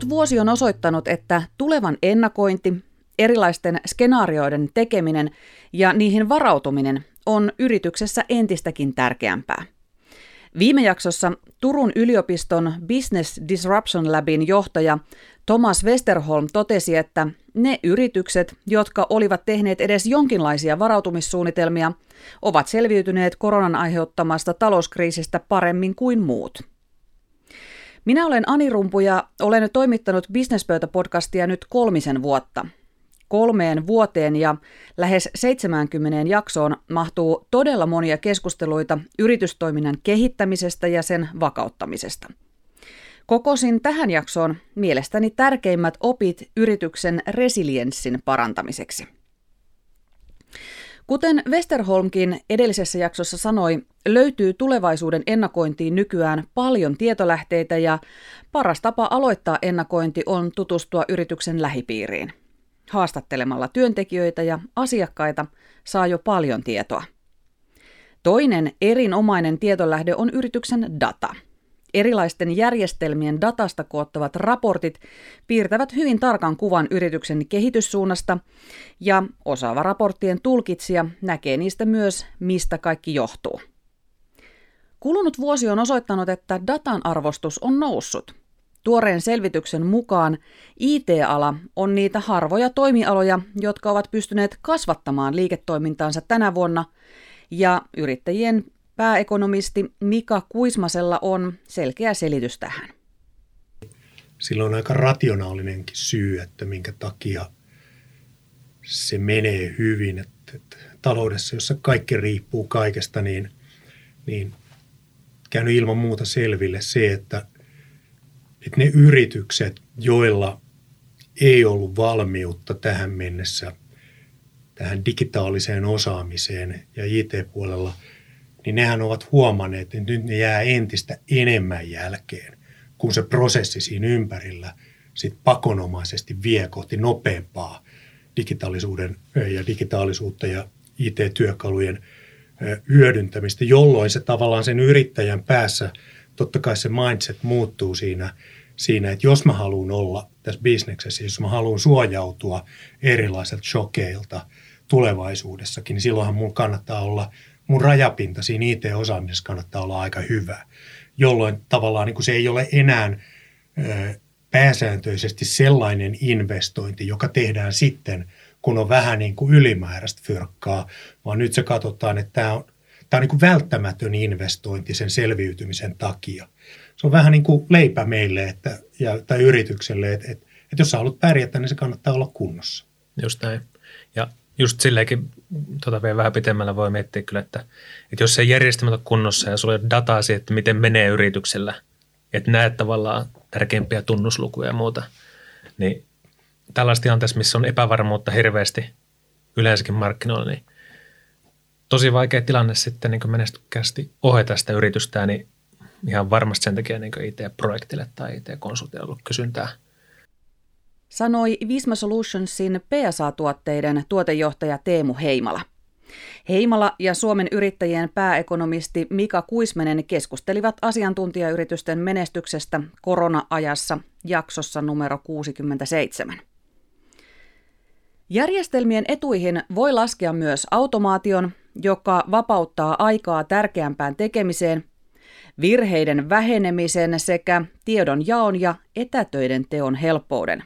Kulunut vuosi on osoittanut, että tulevan ennakointi, erilaisten skenaarioiden tekeminen ja niihin varautuminen on yrityksessä entistäkin tärkeämpää. Viime jaksossa Turun yliopiston Business Disruption Labin johtaja Thomas Westerholm totesi, että ne yritykset, jotka olivat tehneet edes jonkinlaisia varautumissuunnitelmia, ovat selviytyneet koronan aiheuttamasta talouskriisistä paremmin kuin muut. Minä olen Ani Rumpu ja olen toimittanut Businesspöytä-podcastia nyt kolmisen vuotta. Kolmeen vuoteen ja lähes 70 jaksoon mahtuu todella monia keskusteluita yritystoiminnan kehittämisestä ja sen vakauttamisesta. Kokosin tähän jaksoon mielestäni tärkeimmät opit yrityksen resilienssin parantamiseksi. Kuten Westerholmkin edellisessä jaksossa sanoi, löytyy tulevaisuuden ennakointiin nykyään paljon tietolähteitä ja paras tapa aloittaa ennakointi on tutustua yrityksen lähipiiriin. Haastattelemalla työntekijöitä ja asiakkaita saa jo paljon tietoa. Toinen erinomainen tietolähde on yrityksen data – Erilaisten järjestelmien datasta koottavat raportit piirtävät hyvin tarkan kuvan yrityksen kehityssuunnasta ja osaava raporttien tulkitsija näkee niistä myös, mistä kaikki johtuu. Kulunut vuosi on osoittanut, että datan arvostus on noussut. Tuoreen selvityksen mukaan IT-ala on niitä harvoja toimialoja, jotka ovat pystyneet kasvattamaan liiketoimintaansa tänä vuonna, ja yrittäjien Pääekonomisti Mika Kuismasella on selkeä selitys tähän. Sillä on aika rationaalinenkin syy, että minkä takia se menee hyvin. Että, että taloudessa, jossa kaikki riippuu kaikesta, niin, niin käynyt ilman muuta selville se, että, että ne yritykset, joilla ei ollut valmiutta tähän mennessä tähän digitaaliseen osaamiseen ja IT-puolella – niin nehän ovat huomanneet, että nyt ne jää entistä enemmän jälkeen, kun se prosessi siinä ympärillä sit pakonomaisesti vie kohti nopeampaa digitaalisuuden ja digitaalisuutta ja IT-työkalujen hyödyntämistä, jolloin se tavallaan sen yrittäjän päässä, totta kai se mindset muuttuu siinä, siinä että jos mä haluan olla tässä bisneksessä, jos mä haluan suojautua erilaisilta shokeilta tulevaisuudessakin, niin silloinhan mun kannattaa olla – mun rajapinta siinä IT-osaamisessa kannattaa olla aika hyvä, jolloin tavallaan niin kuin se ei ole enää pääsääntöisesti sellainen investointi, joka tehdään sitten, kun on vähän niin kuin ylimääräistä fyrkkaa, vaan nyt se katsotaan, että tämä on, tämä on niin kuin välttämätön investointi sen selviytymisen takia. Se on vähän niin kuin leipä meille että, ja, tai yritykselle, että, että, että jos sä haluat pärjätä, niin se kannattaa olla kunnossa. Just näin. Ja just silleenkin tota vielä vähän pitemmällä voi miettiä kyllä, että, että jos se järjestelmät on kunnossa ja sulla on dataa siitä, että miten menee yrityksellä, että näet tavallaan tärkeimpiä tunnuslukuja ja muuta, niin tällaista tilanteessa, missä on epävarmuutta hirveästi yleensäkin markkinoilla, niin tosi vaikea tilanne sitten niin menestykkäästi ohjata sitä yritystä, niin ihan varmasti sen takia niin IT-projektille tai IT-konsultille ollut kysyntää – sanoi Visma Solutionsin PSA-tuotteiden tuotejohtaja Teemu Heimala. Heimala ja Suomen yrittäjien pääekonomisti Mika Kuismenen keskustelivat asiantuntijayritysten menestyksestä korona-ajassa jaksossa numero 67. Järjestelmien etuihin voi laskea myös automaation, joka vapauttaa aikaa tärkeämpään tekemiseen, virheiden vähenemisen sekä tiedon jaon ja etätöiden teon helppouden.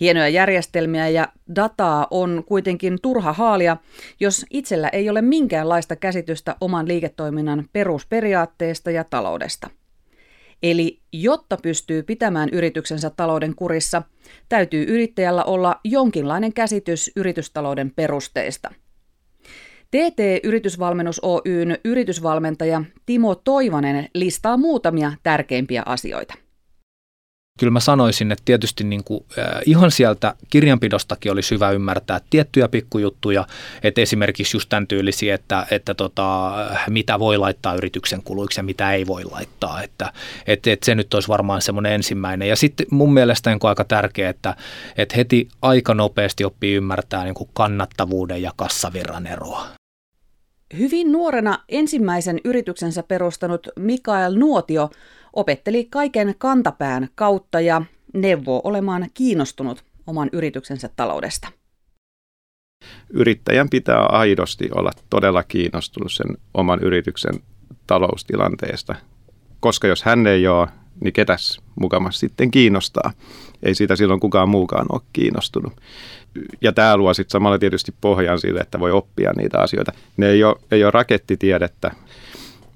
Hienoja järjestelmiä ja dataa on kuitenkin turha haalia, jos itsellä ei ole minkäänlaista käsitystä oman liiketoiminnan perusperiaatteesta ja taloudesta. Eli jotta pystyy pitämään yrityksensä talouden kurissa, täytyy yrittäjällä olla jonkinlainen käsitys yritystalouden perusteista. TT-yritysvalmennus Oyn yritysvalmentaja Timo Toivonen listaa muutamia tärkeimpiä asioita kyllä mä sanoisin, että tietysti niin kuin, äh, ihan sieltä kirjanpidostakin olisi hyvä ymmärtää tiettyjä pikkujuttuja, että esimerkiksi just tämän tyylisiä, että, että tota, mitä voi laittaa yrityksen kuluiksi ja mitä ei voi laittaa, että, että, että se nyt olisi varmaan semmoinen ensimmäinen. Ja sitten mun mielestä niin aika tärkeää, että, että heti aika nopeasti oppii ymmärtää niin kuin kannattavuuden ja kassavirran eroa. Hyvin nuorena ensimmäisen yrityksensä perustanut Mikael Nuotio opetteli kaiken kantapään kautta ja neuvoo olemaan kiinnostunut oman yrityksensä taloudesta. Yrittäjän pitää aidosti olla todella kiinnostunut sen oman yrityksen taloustilanteesta, koska jos hän ei ole, niin ketäs mukamas sitten kiinnostaa. Ei siitä silloin kukaan muukaan ole kiinnostunut. Ja tämä luo sitten samalla tietysti pohjan sille, että voi oppia niitä asioita. Ne ei ole, ei ole rakettitiedettä,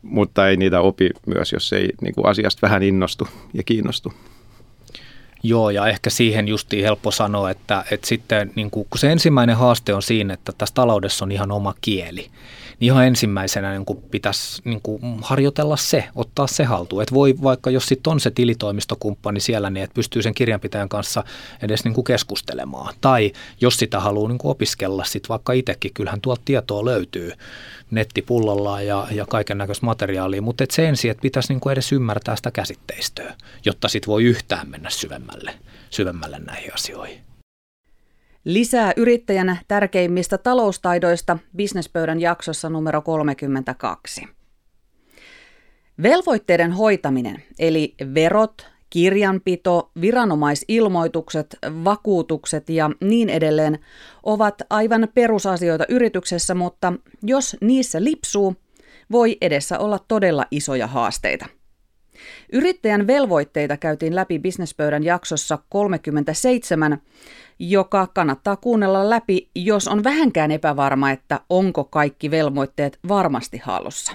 mutta ei niitä opi myös, jos ei niin kuin asiasta vähän innostu ja kiinnostu. Joo, ja ehkä siihen justiin helppo sanoa, että, että sitten niin kun se ensimmäinen haaste on siinä, että tässä taloudessa on ihan oma kieli niin ihan ensimmäisenä niin kuin pitäisi niin kuin harjoitella se, ottaa se haltuun. Että voi vaikka, jos sitten on se tilitoimistokumppani siellä, niin että pystyy sen kirjanpitäjän kanssa edes niin keskustelemaan. Tai jos sitä haluaa niin opiskella sitten vaikka itsekin, kyllähän tuolta tietoa löytyy nettipullollaan ja, ja kaiken näköistä materiaalia, mutta et se ensin, että pitäisi niin edes ymmärtää sitä käsitteistöä, jotta sitten voi yhtään mennä syvemmälle, syvemmälle näihin asioihin. Lisää yrittäjänä tärkeimmistä taloustaidoista Businesspöydän jaksossa numero 32. Velvoitteiden hoitaminen, eli verot, kirjanpito, viranomaisilmoitukset, vakuutukset ja niin edelleen ovat aivan perusasioita yrityksessä, mutta jos niissä lipsuu, voi edessä olla todella isoja haasteita. Yrittäjän velvoitteita käytiin läpi Businesspöydän jaksossa 37, joka kannattaa kuunnella läpi, jos on vähänkään epävarma, että onko kaikki velvoitteet varmasti hallussa.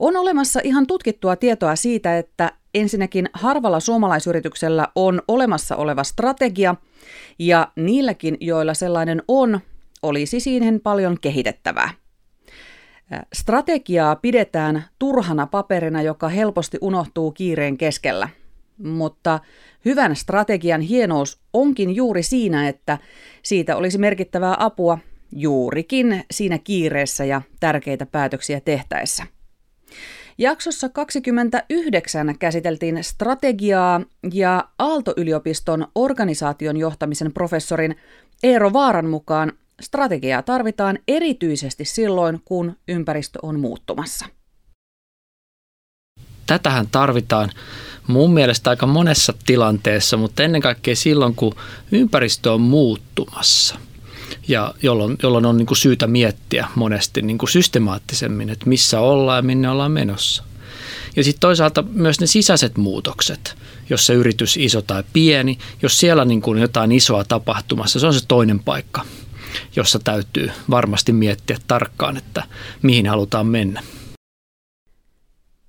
On olemassa ihan tutkittua tietoa siitä, että ensinnäkin harvalla suomalaisyrityksellä on olemassa oleva strategia, ja niilläkin, joilla sellainen on, olisi siihen paljon kehitettävää. Strategiaa pidetään turhana paperina, joka helposti unohtuu kiireen keskellä. Mutta hyvän strategian hienous onkin juuri siinä, että siitä olisi merkittävää apua juurikin siinä kiireessä ja tärkeitä päätöksiä tehtäessä. Jaksossa 29 käsiteltiin strategiaa ja Aalto-yliopiston organisaation johtamisen professorin Eero Vaaran mukaan strategiaa tarvitaan erityisesti silloin, kun ympäristö on muuttumassa. Tätähän tarvitaan mun mielestä aika monessa tilanteessa, mutta ennen kaikkea silloin, kun ympäristö on muuttumassa. Ja jolloin, jolloin on niin kuin syytä miettiä monesti niin kuin systemaattisemmin, että missä ollaan ja minne ollaan menossa. Ja sitten toisaalta myös ne sisäiset muutokset, jos se yritys iso tai pieni, jos siellä niin kuin jotain isoa tapahtumassa, se on se toinen paikka, jossa täytyy varmasti miettiä tarkkaan, että mihin halutaan mennä.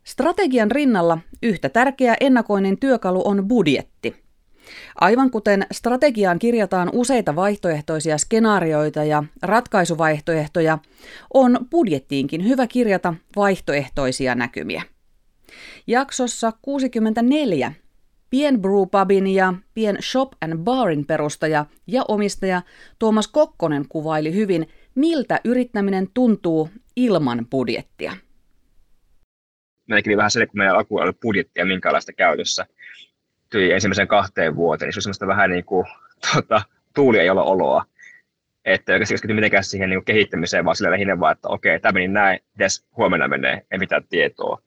Strategian rinnalla yhtä tärkeä ennakoinnin työkalu on budjetti. Aivan kuten strategiaan kirjataan useita vaihtoehtoisia skenaarioita ja ratkaisuvaihtoehtoja, on budjettiinkin hyvä kirjata vaihtoehtoisia näkymiä. Jaksossa 64 Pien Brewpubin ja Pien Shop and Barin perustaja ja omistaja Tuomas Kokkonen kuvaili hyvin, miltä yrittäminen tuntuu ilman budjettia meilläkin vähän se, kun meidän alku oli budjettia minkälaista käytössä tuli ensimmäisen kahteen vuoteen, niin se on semmoista vähän niin kuin tuota, tuulia ei ole oloa. Että oikeasti keskitty mitenkään siihen niin kehittämiseen, vaan sillä lähinnä vaan, että okei, tämä meni näin, mitäs huomenna menee, ei mitään tietoa.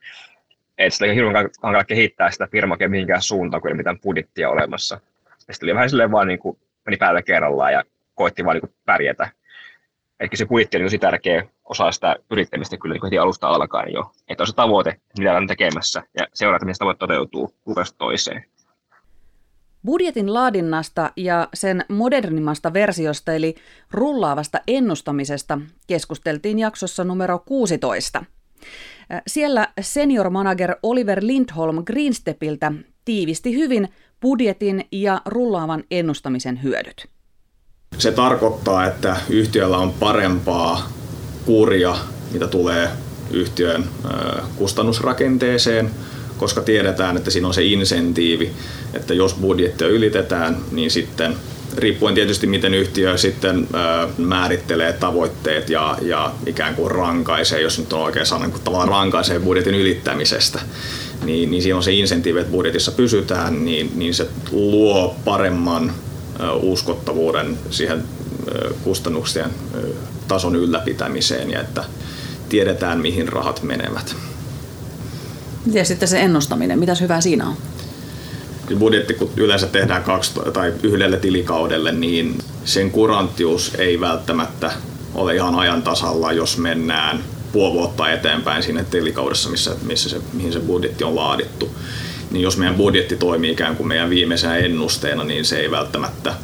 Että sitä hirveän hankala kehittää sitä firmaa mihinkään suuntaan, kun ei mitään budjettia olemassa. Ja sitten oli vähän silleen vaan niin kuin, meni päällä kerrallaan ja koitti vaan niin kuin pärjätä. Eli se budjetti on tosi tärkeä osa sitä yrittämistä kyllä niin heti alusta alkaen jo. Että on se tavoite, mitä on tekemässä ja seurata, miten se tavoite toteutuu kuukausi toiseen. Budjetin laadinnasta ja sen modernimmasta versiosta eli rullaavasta ennustamisesta keskusteltiin jaksossa numero 16. Siellä senior manager Oliver Lindholm Greenstepiltä tiivisti hyvin budjetin ja rullaavan ennustamisen hyödyt. Se tarkoittaa, että yhtiöllä on parempaa kuria, mitä tulee yhtiön kustannusrakenteeseen, koska tiedetään, että siinä on se insentiivi, että jos budjettia ylitetään, niin sitten riippuen tietysti miten yhtiö sitten määrittelee tavoitteet ja, ja ikään kuin rankaisee, jos nyt on oikein sana, tavallaan rankaisee budjetin ylittämisestä, niin, niin siinä on se insentiivi, että budjetissa pysytään, niin, niin se luo paremman uskottavuuden siihen kustannuksien tason ylläpitämiseen ja että tiedetään, mihin rahat menevät. Ja sitten se ennustaminen, mitäs hyvää siinä on? Budjetti, kun yleensä tehdään kaksi tai yhdelle tilikaudelle, niin sen kuranttius ei välttämättä ole ihan ajan tasalla, jos mennään puoli vuotta eteenpäin siinä tilikaudessa, missä, missä se, mihin se budjetti on laadittu. Niin jos meidän budjetti toimii ikään kuin meidän viimeisenä ennusteena, niin se ei välttämättä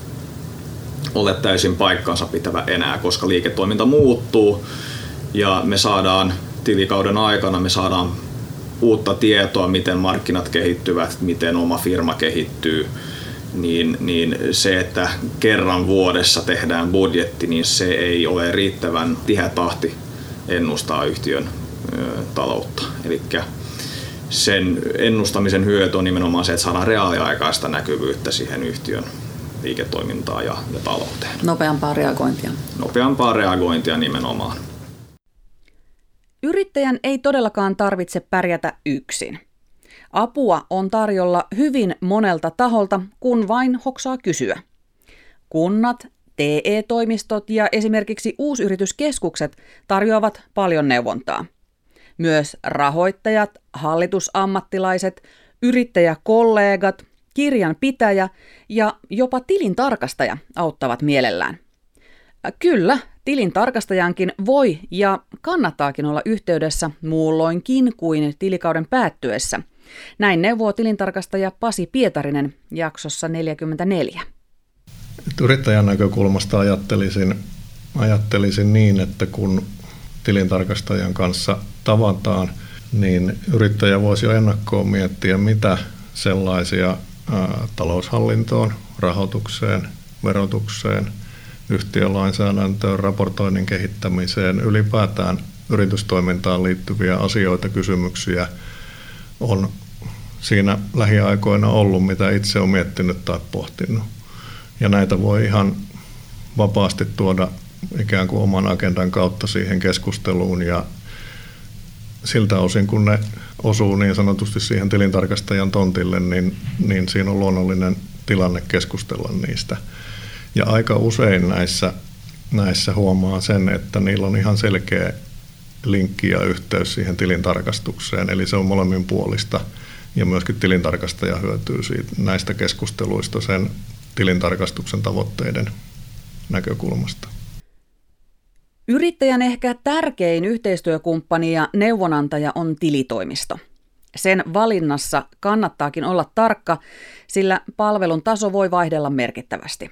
ole täysin paikkansa pitävä enää, koska liiketoiminta muuttuu ja me saadaan tilikauden aikana me saadaan uutta tietoa, miten markkinat kehittyvät, miten oma firma kehittyy, niin, niin se, että kerran vuodessa tehdään budjetti, niin se ei ole riittävän tiheä tahti ennustaa yhtiön ö, taloutta. Eli sen ennustamisen hyöty on nimenomaan se, että saadaan reaaliaikaista näkyvyyttä siihen yhtiön liiketoimintaan ja, ja talouteen. Nopeampaa reagointia. Nopeampaa reagointia nimenomaan. Yrittäjän ei todellakaan tarvitse pärjätä yksin. Apua on tarjolla hyvin monelta taholta, kun vain hoksaa kysyä. Kunnat, TE-toimistot ja esimerkiksi uusyrityskeskukset tarjoavat paljon neuvontaa. Myös rahoittajat, hallitusammattilaiset, yrittäjäkollegat, kirjanpitäjä ja jopa tilintarkastaja auttavat mielellään. Kyllä, tilintarkastajankin voi ja kannattaakin olla yhteydessä muulloinkin kuin tilikauden päättyessä. Näin neuvoo tilintarkastaja Pasi Pietarinen jaksossa 44. Yrittäjän näkökulmasta ajattelisin, ajattelisin niin, että kun tilintarkastajan kanssa tavataan, niin yrittäjä voisi jo ennakkoon miettiä, mitä sellaisia taloushallintoon, rahoitukseen, verotukseen – yhtiölainsäädäntöön, raportoinnin kehittämiseen, ylipäätään yritystoimintaan liittyviä asioita, kysymyksiä on siinä lähiaikoina ollut, mitä itse olen miettinyt tai pohtinut. Ja näitä voi ihan vapaasti tuoda ikään kuin oman agendan kautta siihen keskusteluun ja siltä osin, kun ne osuu niin sanotusti siihen tilintarkastajan tontille, niin, niin siinä on luonnollinen tilanne keskustella niistä. Ja aika usein näissä, näissä huomaa sen, että niillä on ihan selkeä linkki ja yhteys siihen tilintarkastukseen, eli se on molemmin puolista. Ja myöskin tilintarkastaja hyötyy siitä, näistä keskusteluista sen tilintarkastuksen tavoitteiden näkökulmasta. Yrittäjän ehkä tärkein yhteistyökumppani ja neuvonantaja on tilitoimisto. Sen valinnassa kannattaakin olla tarkka, sillä palvelun taso voi vaihdella merkittävästi.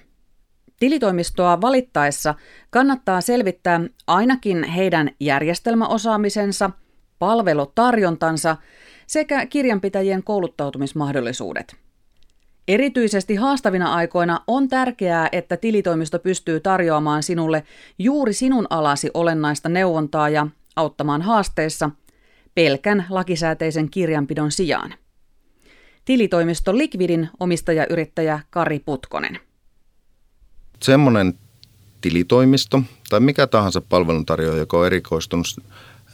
Tilitoimistoa valittaessa kannattaa selvittää ainakin heidän järjestelmäosaamisensa, palvelutarjontansa sekä kirjanpitäjien kouluttautumismahdollisuudet. Erityisesti haastavina aikoina on tärkeää, että tilitoimisto pystyy tarjoamaan sinulle juuri sinun alasi olennaista neuvontaa ja auttamaan haasteessa pelkän lakisääteisen kirjanpidon sijaan. Tilitoimisto Liquidin omistajayrittäjä Kari Putkonen semmoinen tilitoimisto tai mikä tahansa palveluntarjoaja, joka on erikoistunut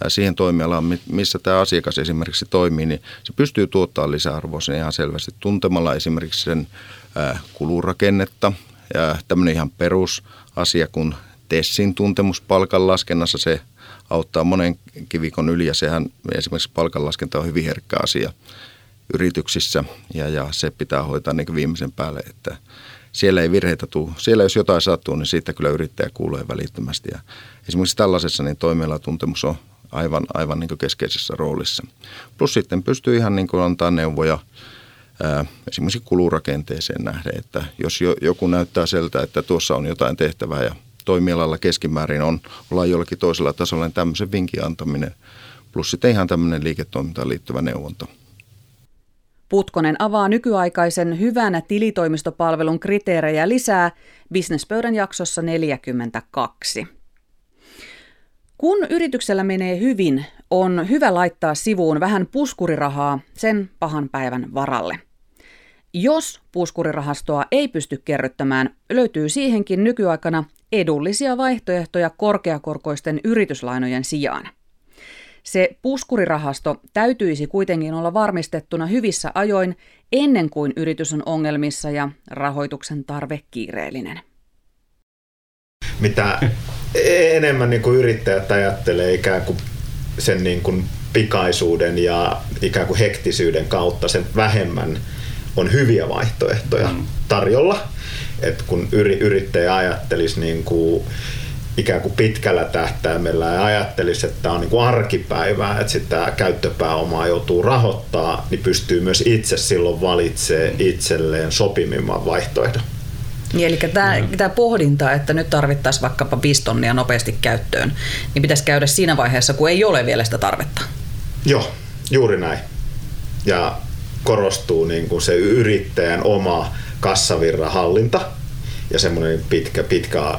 siihen toimialaan, missä tämä asiakas esimerkiksi toimii, niin se pystyy tuottamaan lisäarvoa sen ihan selvästi tuntemalla esimerkiksi sen kulurakennetta. Ja tämmöinen ihan perusasia kuin Tessin tuntemus palkanlaskennassa, se auttaa monen kivikon yli ja sehän esimerkiksi palkanlaskenta on hyvin herkkä asia yrityksissä ja, ja se pitää hoitaa niin viimeisen päälle, että siellä ei virheitä tule. Siellä jos jotain sattuu, niin siitä kyllä yrittäjä kuulee välittömästi. Ja esimerkiksi tällaisessa niin toimialatuntemus on aivan, aivan niin keskeisessä roolissa. Plus sitten pystyy ihan niin antaa neuvoja ää, esimerkiksi kulurakenteeseen nähden, että jos jo, joku näyttää siltä, että tuossa on jotain tehtävää ja toimialalla keskimäärin on, ollaan jollakin toisella tasolla, niin tämmöisen vinkin antaminen plus sitten ihan tämmöinen liiketoimintaan liittyvä neuvonta – Putkonen avaa nykyaikaisen hyvän tilitoimistopalvelun kriteerejä lisää Businesspöydän jaksossa 42. Kun yrityksellä menee hyvin, on hyvä laittaa sivuun vähän puskurirahaa sen pahan päivän varalle. Jos puskurirahastoa ei pysty kerryttämään, löytyy siihenkin nykyaikana edullisia vaihtoehtoja korkeakorkoisten yrityslainojen sijaan. Se puskurirahasto täytyisi kuitenkin olla varmistettuna hyvissä ajoin ennen kuin yritys on ongelmissa ja rahoituksen tarve kiireellinen. Mitä enemmän niin kuin yrittäjät ajattelee ikään kuin sen niin kuin pikaisuuden ja ikään kuin hektisyyden kautta sen vähemmän on hyviä vaihtoehtoja mm. tarjolla. Et kun yri, yrittäjä ajattelisi niin kuin ikään kuin pitkällä tähtäimellä ja ajattelisi, että tämä on niin kuin arkipäivää, että sitä käyttöpääomaa joutuu rahoittaa, niin pystyy myös itse silloin valitsemaan itselleen sopimimman vaihtoehdon. Niin, eli tämä, mm. tämä pohdinta, että nyt tarvittaisiin vaikkapa pistonnia nopeasti käyttöön, niin pitäisi käydä siinä vaiheessa, kun ei ole vielä sitä tarvetta. Joo, juuri näin. Ja korostuu niin kuin se yrittäjän oma kassavirran hallinta ja semmoinen pitkä, pitkä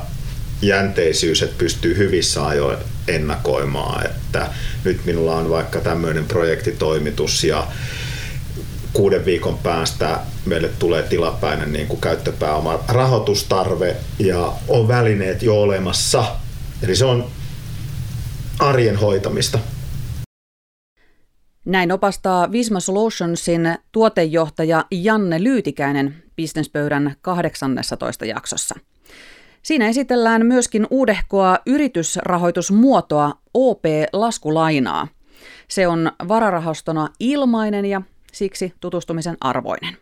jänteisyys, että pystyy hyvissä ajoin ennakoimaan, että nyt minulla on vaikka tämmöinen projektitoimitus ja kuuden viikon päästä meille tulee tilapäinen niin kuin käyttöpääoma rahoitustarve ja on välineet jo olemassa. Eli se on arjen hoitamista. Näin opastaa Visma Solutionsin tuotejohtaja Janne Lyytikäinen Businesspöydän 18 jaksossa. Siinä esitellään myöskin uudehkoa yritysrahoitusmuotoa OP-laskulainaa. Se on vararahastona ilmainen ja siksi tutustumisen arvoinen.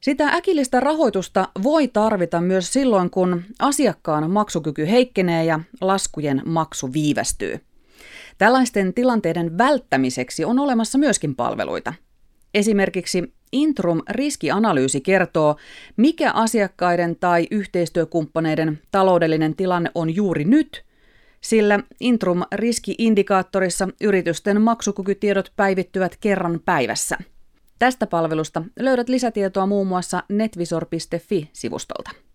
Sitä äkillistä rahoitusta voi tarvita myös silloin, kun asiakkaan maksukyky heikkenee ja laskujen maksu viivästyy. Tällaisten tilanteiden välttämiseksi on olemassa myöskin palveluita. Esimerkiksi Intrum riskianalyysi kertoo, mikä asiakkaiden tai yhteistyökumppaneiden taloudellinen tilanne on juuri nyt, sillä Intrum riskiindikaattorissa yritysten maksukykytiedot päivittyvät kerran päivässä. Tästä palvelusta löydät lisätietoa muun muassa netvisor.fi-sivustolta.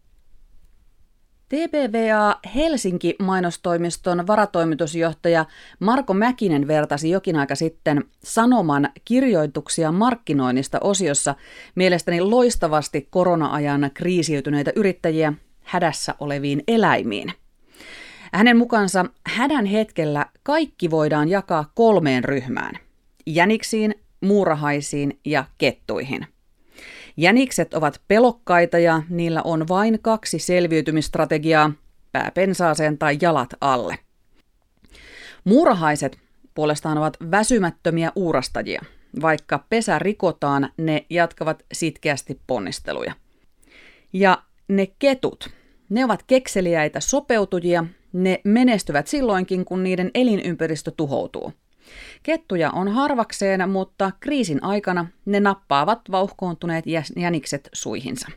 TPVA Helsinki-mainostoimiston varatoimitusjohtaja Marko Mäkinen vertasi jokin aika sitten Sanoman kirjoituksia markkinoinnista osiossa mielestäni loistavasti korona-ajan kriisiytyneitä yrittäjiä hädässä oleviin eläimiin. Hänen mukaansa hädän hetkellä kaikki voidaan jakaa kolmeen ryhmään. Jäniksiin, muurahaisiin ja kettuihin. Jänikset ovat pelokkaita ja niillä on vain kaksi selviytymistrategiaa, pää pensaaseen tai jalat alle. Muurahaiset puolestaan ovat väsymättömiä uurastajia. Vaikka pesä rikotaan, ne jatkavat sitkeästi ponnisteluja. Ja ne ketut, ne ovat kekseliäitä sopeutujia, ne menestyvät silloinkin, kun niiden elinympäristö tuhoutuu. Kettuja on harvakseen, mutta kriisin aikana ne nappaavat vauhkoontuneet jänikset suihinsa.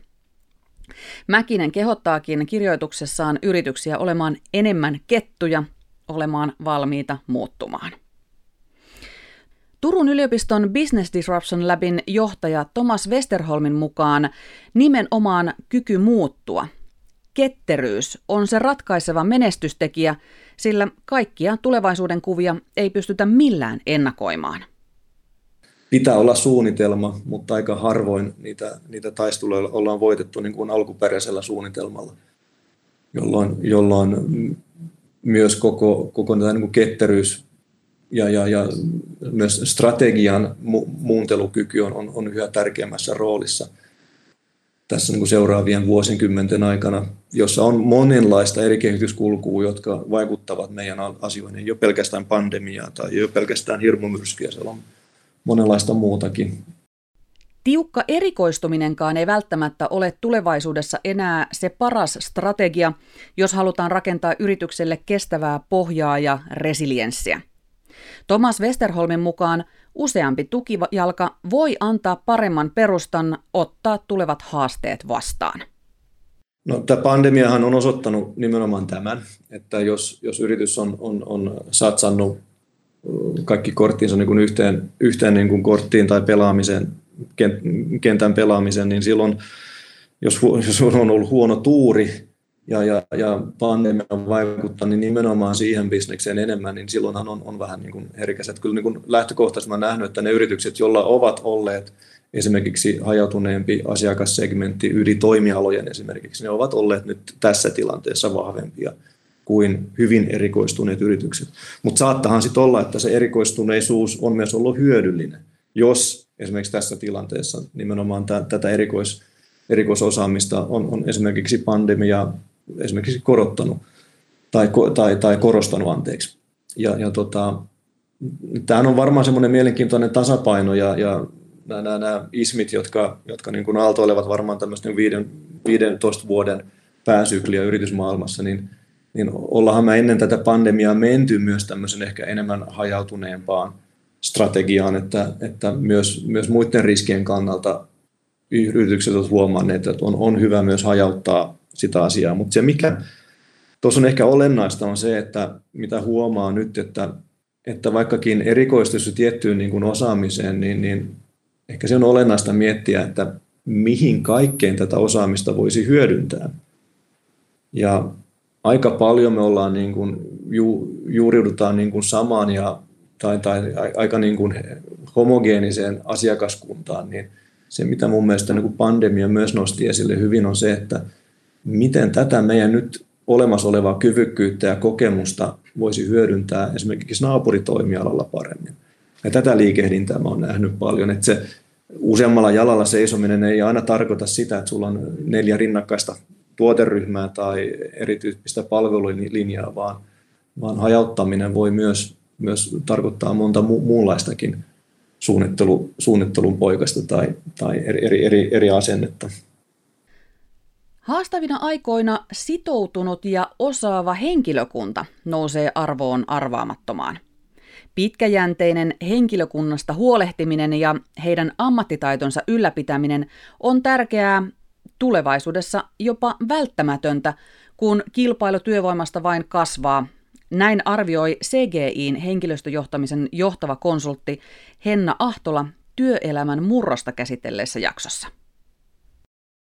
Mäkinen kehottaakin kirjoituksessaan yrityksiä olemaan enemmän kettuja, olemaan valmiita muuttumaan. Turun yliopiston Business Disruption Labin johtaja Thomas Westerholmin mukaan nimenomaan kyky muuttua, ketteryys on se ratkaiseva menestystekijä, sillä kaikkia tulevaisuuden kuvia ei pystytä millään ennakoimaan. Pitää olla suunnitelma, mutta aika harvoin niitä, niitä taisteluja ollaan voitettu niin kuin alkuperäisellä suunnitelmalla, jolloin, jolloin myös koko, koko tämä niin kuin ketteryys ja, ja, ja myös strategian mu- muuntelukyky on, on, on yhä tärkeämmässä roolissa – tässä niin kuin seuraavien vuosikymmenten aikana, jossa on monenlaista eri kehityskulkua, jotka vaikuttavat meidän asioihin, jo pelkästään pandemiaa tai jo pelkästään hirmumyrskyjä, siellä on monenlaista muutakin. Tiukka erikoistuminenkaan ei välttämättä ole tulevaisuudessa enää se paras strategia, jos halutaan rakentaa yritykselle kestävää pohjaa ja resilienssiä. Thomas Westerholmin mukaan useampi tukijalka voi antaa paremman perustan ottaa tulevat haasteet vastaan. No, tämä pandemiahan on osoittanut nimenomaan tämän, että jos, jos yritys on, on, on satsannut kaikki korttiinsa niin kuin yhteen, yhteen niin kuin korttiin tai pelaamiseen, kentän pelaamiseen, niin silloin, jos, jos on ollut huono tuuri, ja, ja, ja pandemia on vaikuttanut niin nimenomaan siihen bisnekseen enemmän, niin silloinhan on, on vähän niin kuin kyllä niin kuin lähtökohtaisesti olen nähnyt, että ne yritykset, joilla ovat olleet esimerkiksi hajautuneempi asiakassegmentti yli toimialojen esimerkiksi, ne ovat olleet nyt tässä tilanteessa vahvempia kuin hyvin erikoistuneet yritykset. Mutta saattahan sitten olla, että se erikoistuneisuus on myös ollut hyödyllinen, jos esimerkiksi tässä tilanteessa nimenomaan t- tätä erikois, erikoisosaamista on, on esimerkiksi pandemia esimerkiksi korottanut tai, tai, tai korostanut anteeksi. Ja, ja tota, tämähän on varmaan semmoinen mielenkiintoinen tasapaino ja, ja nämä, nämä, nämä ismit, jotka, jotka niin kuin aaltoilevat varmaan tämmöisten 15 vuoden pääsykliä yritysmaailmassa, niin, niin ollaanhan me ennen tätä pandemiaa menty myös tämmöisen ehkä enemmän hajautuneempaan strategiaan, että, että myös, myös muiden riskien kannalta yritykset ovat huomanneet, että on, on hyvä myös hajauttaa sitä asiaa. Mutta se, mikä tuossa on ehkä olennaista, on se, että mitä huomaa nyt, että, että vaikkakin erikoistus tiettyyn niin kuin osaamiseen, niin, niin ehkä se on olennaista miettiä, että mihin kaikkeen tätä osaamista voisi hyödyntää. Ja aika paljon me ollaan niin kuin, ju, juuriudutaan niin kuin samaan ja, tai, tai aika niin kuin homogeeniseen asiakaskuntaan, niin se, mitä mun mielestä niin kuin pandemia myös nosti esille hyvin, on se, että miten tätä meidän nyt olemassa olevaa kyvykkyyttä ja kokemusta voisi hyödyntää esimerkiksi naapuritoimialalla paremmin. Ja tätä liikehdintää mä oon nähnyt paljon, että se useammalla jalalla seisominen ei aina tarkoita sitä, että sulla on neljä rinnakkaista tuoteryhmää tai erityyppistä palvelulinjaa, vaan, vaan hajauttaminen voi myös, myös tarkoittaa monta mu- muunlaistakin suunnittelu, suunnittelun poikasta tai, tai eri, eri, eri, eri asennetta. Haastavina aikoina sitoutunut ja osaava henkilökunta nousee arvoon arvaamattomaan. Pitkäjänteinen henkilökunnasta huolehtiminen ja heidän ammattitaitonsa ylläpitäminen on tärkeää tulevaisuudessa jopa välttämätöntä, kun kilpailu työvoimasta vain kasvaa. Näin arvioi CGIin henkilöstöjohtamisen johtava konsultti Henna Ahtola työelämän murrosta käsitelleessä jaksossa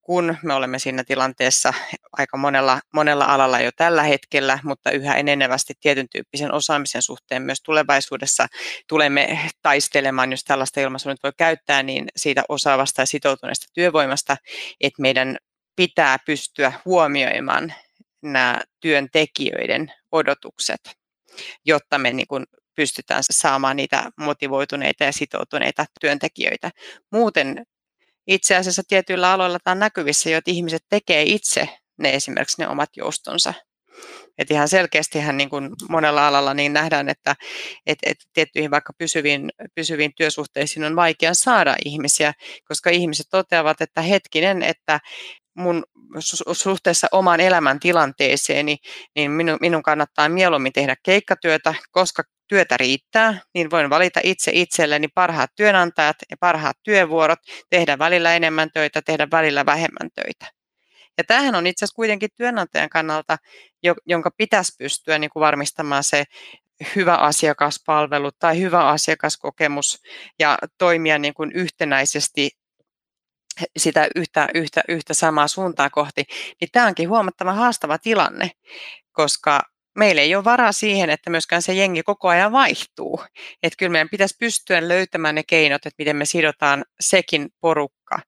kun me olemme siinä tilanteessa aika monella, monella alalla jo tällä hetkellä, mutta yhä enenevästi tietyn tyyppisen osaamisen suhteen myös tulevaisuudessa tulemme taistelemaan, jos tällaista ilmaisua nyt voi käyttää, niin siitä osaavasta ja sitoutuneesta työvoimasta, että meidän pitää pystyä huomioimaan nämä työntekijöiden odotukset, jotta me niin kuin pystytään saamaan niitä motivoituneita ja sitoutuneita työntekijöitä. Muuten itse asiassa tietyillä aloilla tämä on näkyvissä jo, että ihmiset tekee itse ne esimerkiksi ne omat joustonsa. Et ihan selkeästihän niin kuin monella alalla niin nähdään, että et, et tiettyihin vaikka pysyviin, pysyviin työsuhteisiin on vaikea saada ihmisiä, koska ihmiset toteavat, että hetkinen, että mun suhteessa omaan elämäntilanteeseeni, niin minun, minun kannattaa mieluummin tehdä keikkatyötä, koska työtä riittää, niin voin valita itse itselleni parhaat työnantajat ja parhaat työvuorot, tehdä välillä enemmän töitä, tehdä välillä vähemmän töitä. Ja tämähän on itse asiassa kuitenkin työnantajan kannalta, jonka pitäisi pystyä niin kuin varmistamaan se hyvä asiakaspalvelu tai hyvä asiakaskokemus ja toimia niin kuin yhtenäisesti sitä yhtä, yhtä, yhtä samaa suuntaa kohti, niin tämä onkin huomattavan haastava tilanne, koska meillä ei ole varaa siihen, että myöskään se jengi koko ajan vaihtuu. Että kyllä meidän pitäisi pystyä löytämään ne keinot, että miten me sidotaan sekin porukka.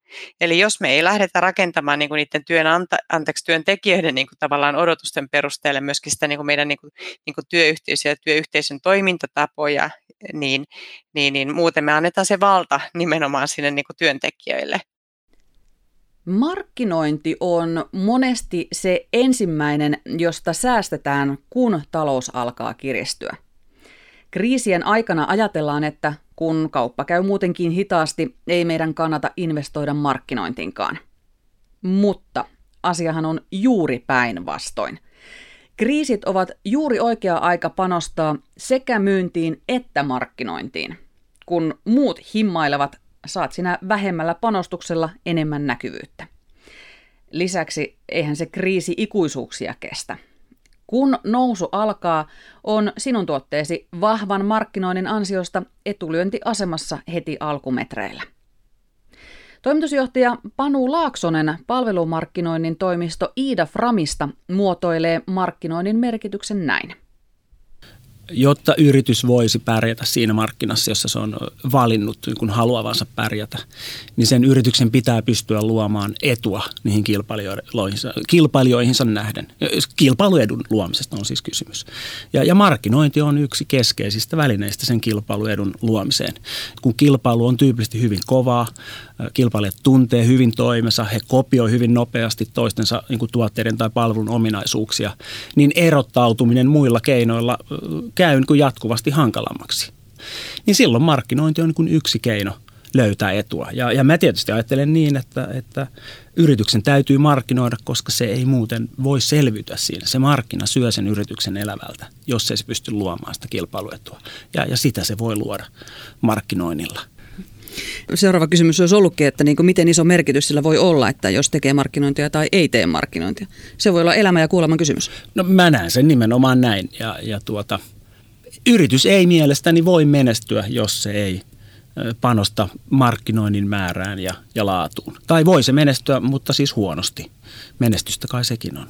Eli jos me ei lähdetä rakentamaan niin kuin niiden työnanta, anteeksi, työntekijöiden niin kuin tavallaan odotusten perusteella myöskin sitä niin kuin meidän niin kuin, niin kuin työyhteisö ja työyhteisön toimintatapoja, niin, niin, niin muuten me annetaan se valta nimenomaan sinne niin kuin työntekijöille. Markkinointi on monesti se ensimmäinen, josta säästetään, kun talous alkaa kiristyä. Kriisien aikana ajatellaan, että kun kauppa käy muutenkin hitaasti, ei meidän kannata investoida markkinointinkaan. Mutta asiahan on juuri päinvastoin. Kriisit ovat juuri oikea aika panostaa sekä myyntiin että markkinointiin. Kun muut himmailevat saat sinä vähemmällä panostuksella enemmän näkyvyyttä. Lisäksi eihän se kriisi ikuisuuksia kestä. Kun nousu alkaa, on sinun tuotteesi vahvan markkinoinnin ansiosta etulyöntiasemassa heti alkumetreillä. Toimitusjohtaja Panu Laaksonen palvelumarkkinoinnin toimisto Iida Framista muotoilee markkinoinnin merkityksen näin jotta yritys voisi pärjätä siinä markkinassa, jossa se on valinnut niin kuin haluavansa pärjätä, niin sen yrityksen pitää pystyä luomaan etua niihin kilpailijoihinsa, kilpailijoihinsa nähden. Kilpailuedun luomisesta on siis kysymys. Ja, ja markkinointi on yksi keskeisistä välineistä sen kilpailuedun luomiseen. Kun kilpailu on tyypillisesti hyvin kovaa, kilpailijat tuntee hyvin toimensa, he kopioi hyvin nopeasti toistensa niin kuin tuotteiden tai palvelun ominaisuuksia, niin erottautuminen muilla keinoilla käy niin kuin jatkuvasti hankalammaksi. Niin silloin markkinointi on niin kuin yksi keino löytää etua. Ja, ja mä tietysti ajattelen niin, että, että yrityksen täytyy markkinoida, koska se ei muuten voi selviytyä siinä. Se markkina syö sen yrityksen elävältä, jos ei se pysty luomaan sitä kilpailuetua. Ja, ja sitä se voi luoda markkinoinnilla. Seuraava kysymys olisi ollutkin, että niin kuin miten iso merkitys sillä voi olla, että jos tekee markkinointia tai ei tee markkinointia. Se voi olla elämä ja kuoleman kysymys. No mä näen sen nimenomaan näin. Ja, ja tuota, yritys ei mielestäni voi menestyä, jos se ei panosta markkinoinnin määrään ja, ja laatuun. Tai voi se menestyä, mutta siis huonosti. Menestystä kai sekin on.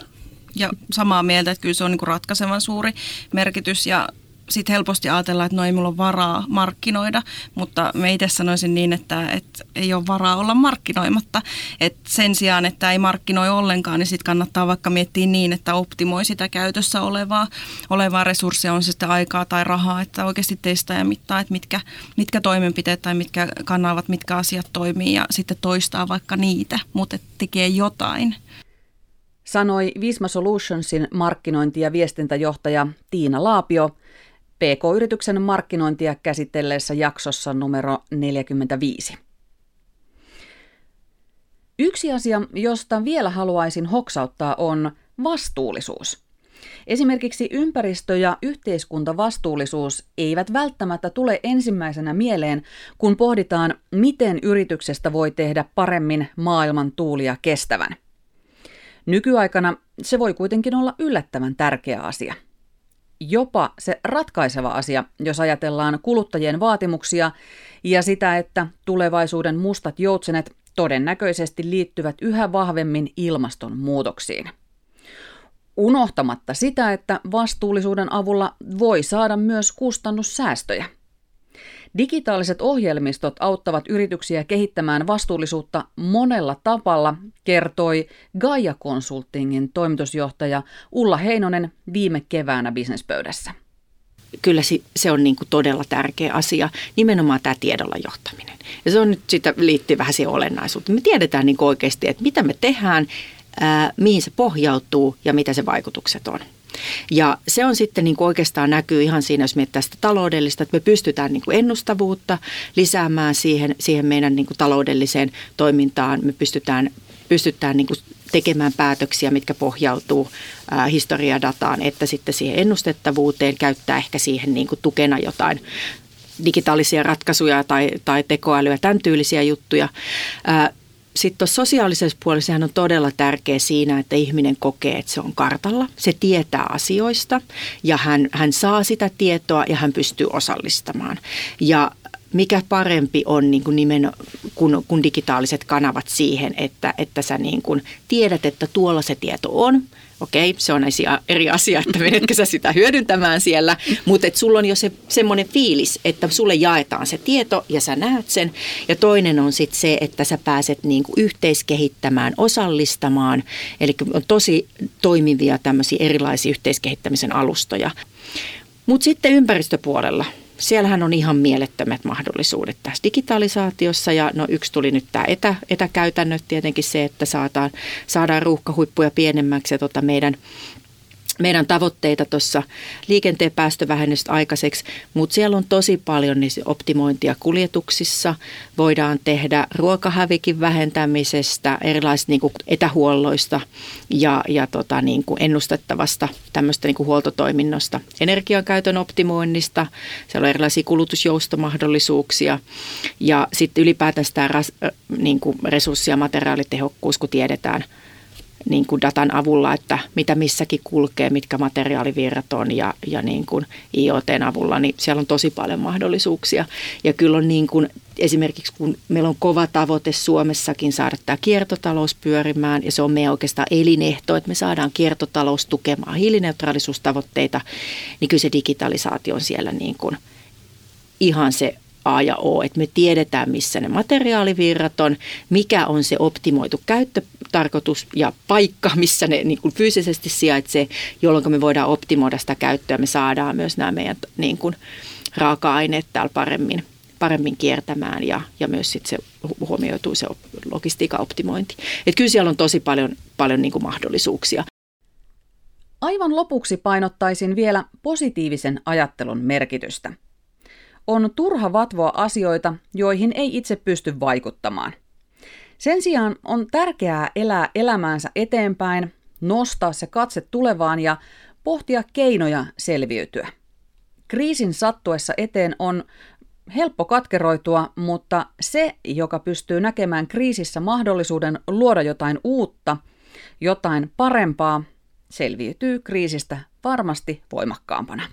Ja samaa mieltä, että kyllä se on niin ratkaisevan suuri merkitys ja sitten helposti ajatellaan, että no ei mulla ole varaa markkinoida, mutta me itse sanoisin niin, että, että ei ole varaa olla markkinoimatta. Et sen sijaan, että ei markkinoi ollenkaan, niin sitten kannattaa vaikka miettiä niin, että optimoi sitä käytössä olevaa, olevaa resurssia, on se sitten aikaa tai rahaa, että oikeasti testaa ja mittaa, että mitkä, mitkä toimenpiteet tai mitkä kanavat, mitkä asiat toimii ja sitten toistaa vaikka niitä, mutta tekee jotain sanoi Visma Solutionsin markkinointi- ja viestintäjohtaja Tiina Laapio PK-yrityksen markkinointia käsitelleessä jaksossa numero 45. Yksi asia, josta vielä haluaisin hoksauttaa, on vastuullisuus. Esimerkiksi ympäristö- ja yhteiskuntavastuullisuus eivät välttämättä tule ensimmäisenä mieleen, kun pohditaan, miten yrityksestä voi tehdä paremmin maailman tuulia kestävän. Nykyaikana se voi kuitenkin olla yllättävän tärkeä asia – jopa se ratkaiseva asia, jos ajatellaan kuluttajien vaatimuksia ja sitä, että tulevaisuuden mustat joutsenet todennäköisesti liittyvät yhä vahvemmin ilmastonmuutoksiin. Unohtamatta sitä, että vastuullisuuden avulla voi saada myös kustannussäästöjä – Digitaaliset ohjelmistot auttavat yrityksiä kehittämään vastuullisuutta monella tapalla, kertoi Gaia Consultingin toimitusjohtaja Ulla Heinonen viime keväänä bisnespöydässä. Kyllä se on niin kuin todella tärkeä asia, nimenomaan tämä tiedolla johtaminen. Ja se on nyt sitä liittyy vähän siihen olennaisuuteen. Me tiedetään niin oikeasti, että mitä me tehdään, ää, mihin se pohjautuu ja mitä se vaikutukset on. Ja se on sitten niin kuin oikeastaan näkyy ihan siinä, jos mietitään sitä taloudellista, että me pystytään niin kuin ennustavuutta lisäämään siihen, siihen meidän niin kuin taloudelliseen toimintaan. Me pystytään, pystytään niin kuin tekemään päätöksiä, mitkä pohjautuu ää, historiadataan, että sitten siihen ennustettavuuteen käyttää ehkä siihen niin kuin tukena jotain digitaalisia ratkaisuja tai, tai tekoälyä, tämän tyylisiä juttuja. Ää, sitten tuossa sosiaalisessa puolessa on todella tärkeä siinä, että ihminen kokee, että se on kartalla. Se tietää asioista ja hän, hän saa sitä tietoa ja hän pystyy osallistamaan. Ja mikä parempi on niin kuin nimen, kun, kun digitaaliset kanavat siihen, että, että sä niin kuin tiedät, että tuolla se tieto on. Okei, se on eri asia, että menetkö sä sitä hyödyntämään siellä, mutta että sulla on jo se semmoinen fiilis, että sulle jaetaan se tieto ja sä näet sen. Ja toinen on sitten se, että sä pääset niin kuin yhteiskehittämään, osallistamaan. Eli on tosi toimivia tämmöisiä erilaisia yhteiskehittämisen alustoja. Mutta sitten ympäristöpuolella – siellähän on ihan mielettömät mahdollisuudet tässä digitalisaatiossa. Ja no yksi tuli nyt tämä etä, etäkäytännöt. Tietenkin se, että saadaan, saadaan ruuhkahuippuja pienemmäksi ja tota meidän meidän tavoitteita tuossa liikenteen päästövähennystä aikaiseksi, mutta siellä on tosi paljon niin optimointia kuljetuksissa. Voidaan tehdä ruokahävikin vähentämisestä, erilaisista niin kuin etähuolloista ja, ja tota, niin kuin ennustettavasta tämmöistä niin kuin huoltotoiminnosta, energiankäytön optimoinnista. Siellä on erilaisia kulutusjoustomahdollisuuksia ja sitten ylipäätään sitä niin kuin resurssi- ja materiaalitehokkuus, kun tiedetään – niin kuin datan avulla, että mitä missäkin kulkee, mitkä materiaalivirrat on ja, ja niin kuin IoTn avulla, niin siellä on tosi paljon mahdollisuuksia. Ja kyllä on niin kuin, esimerkiksi kun meillä on kova tavoite Suomessakin saada tämä kiertotalous pyörimään ja se on meidän oikeastaan elinehto, että me saadaan kiertotalous tukemaan hiilineutraalisuustavoitteita, niin kyllä se digitalisaatio on siellä niin kuin ihan se A ja O, että me tiedetään, missä ne materiaalivirrat on, mikä on se optimoitu käyttötarkoitus ja paikka, missä ne niin kuin fyysisesti sijaitsee, jolloin me voidaan optimoida sitä käyttöä. Me saadaan myös nämä meidän niin kuin, raaka-aineet täällä paremmin, paremmin kiertämään ja, ja myös sit se huomioituu se logistiikan optimointi. Et kyllä siellä on tosi paljon, paljon niin kuin mahdollisuuksia. Aivan lopuksi painottaisin vielä positiivisen ajattelun merkitystä. On turha vatvoa asioita, joihin ei itse pysty vaikuttamaan. Sen sijaan on tärkeää elää elämäänsä eteenpäin, nostaa se katse tulevaan ja pohtia keinoja selviytyä. Kriisin sattuessa eteen on helppo katkeroitua, mutta se, joka pystyy näkemään kriisissä mahdollisuuden luoda jotain uutta, jotain parempaa, selviytyy kriisistä varmasti voimakkaampana.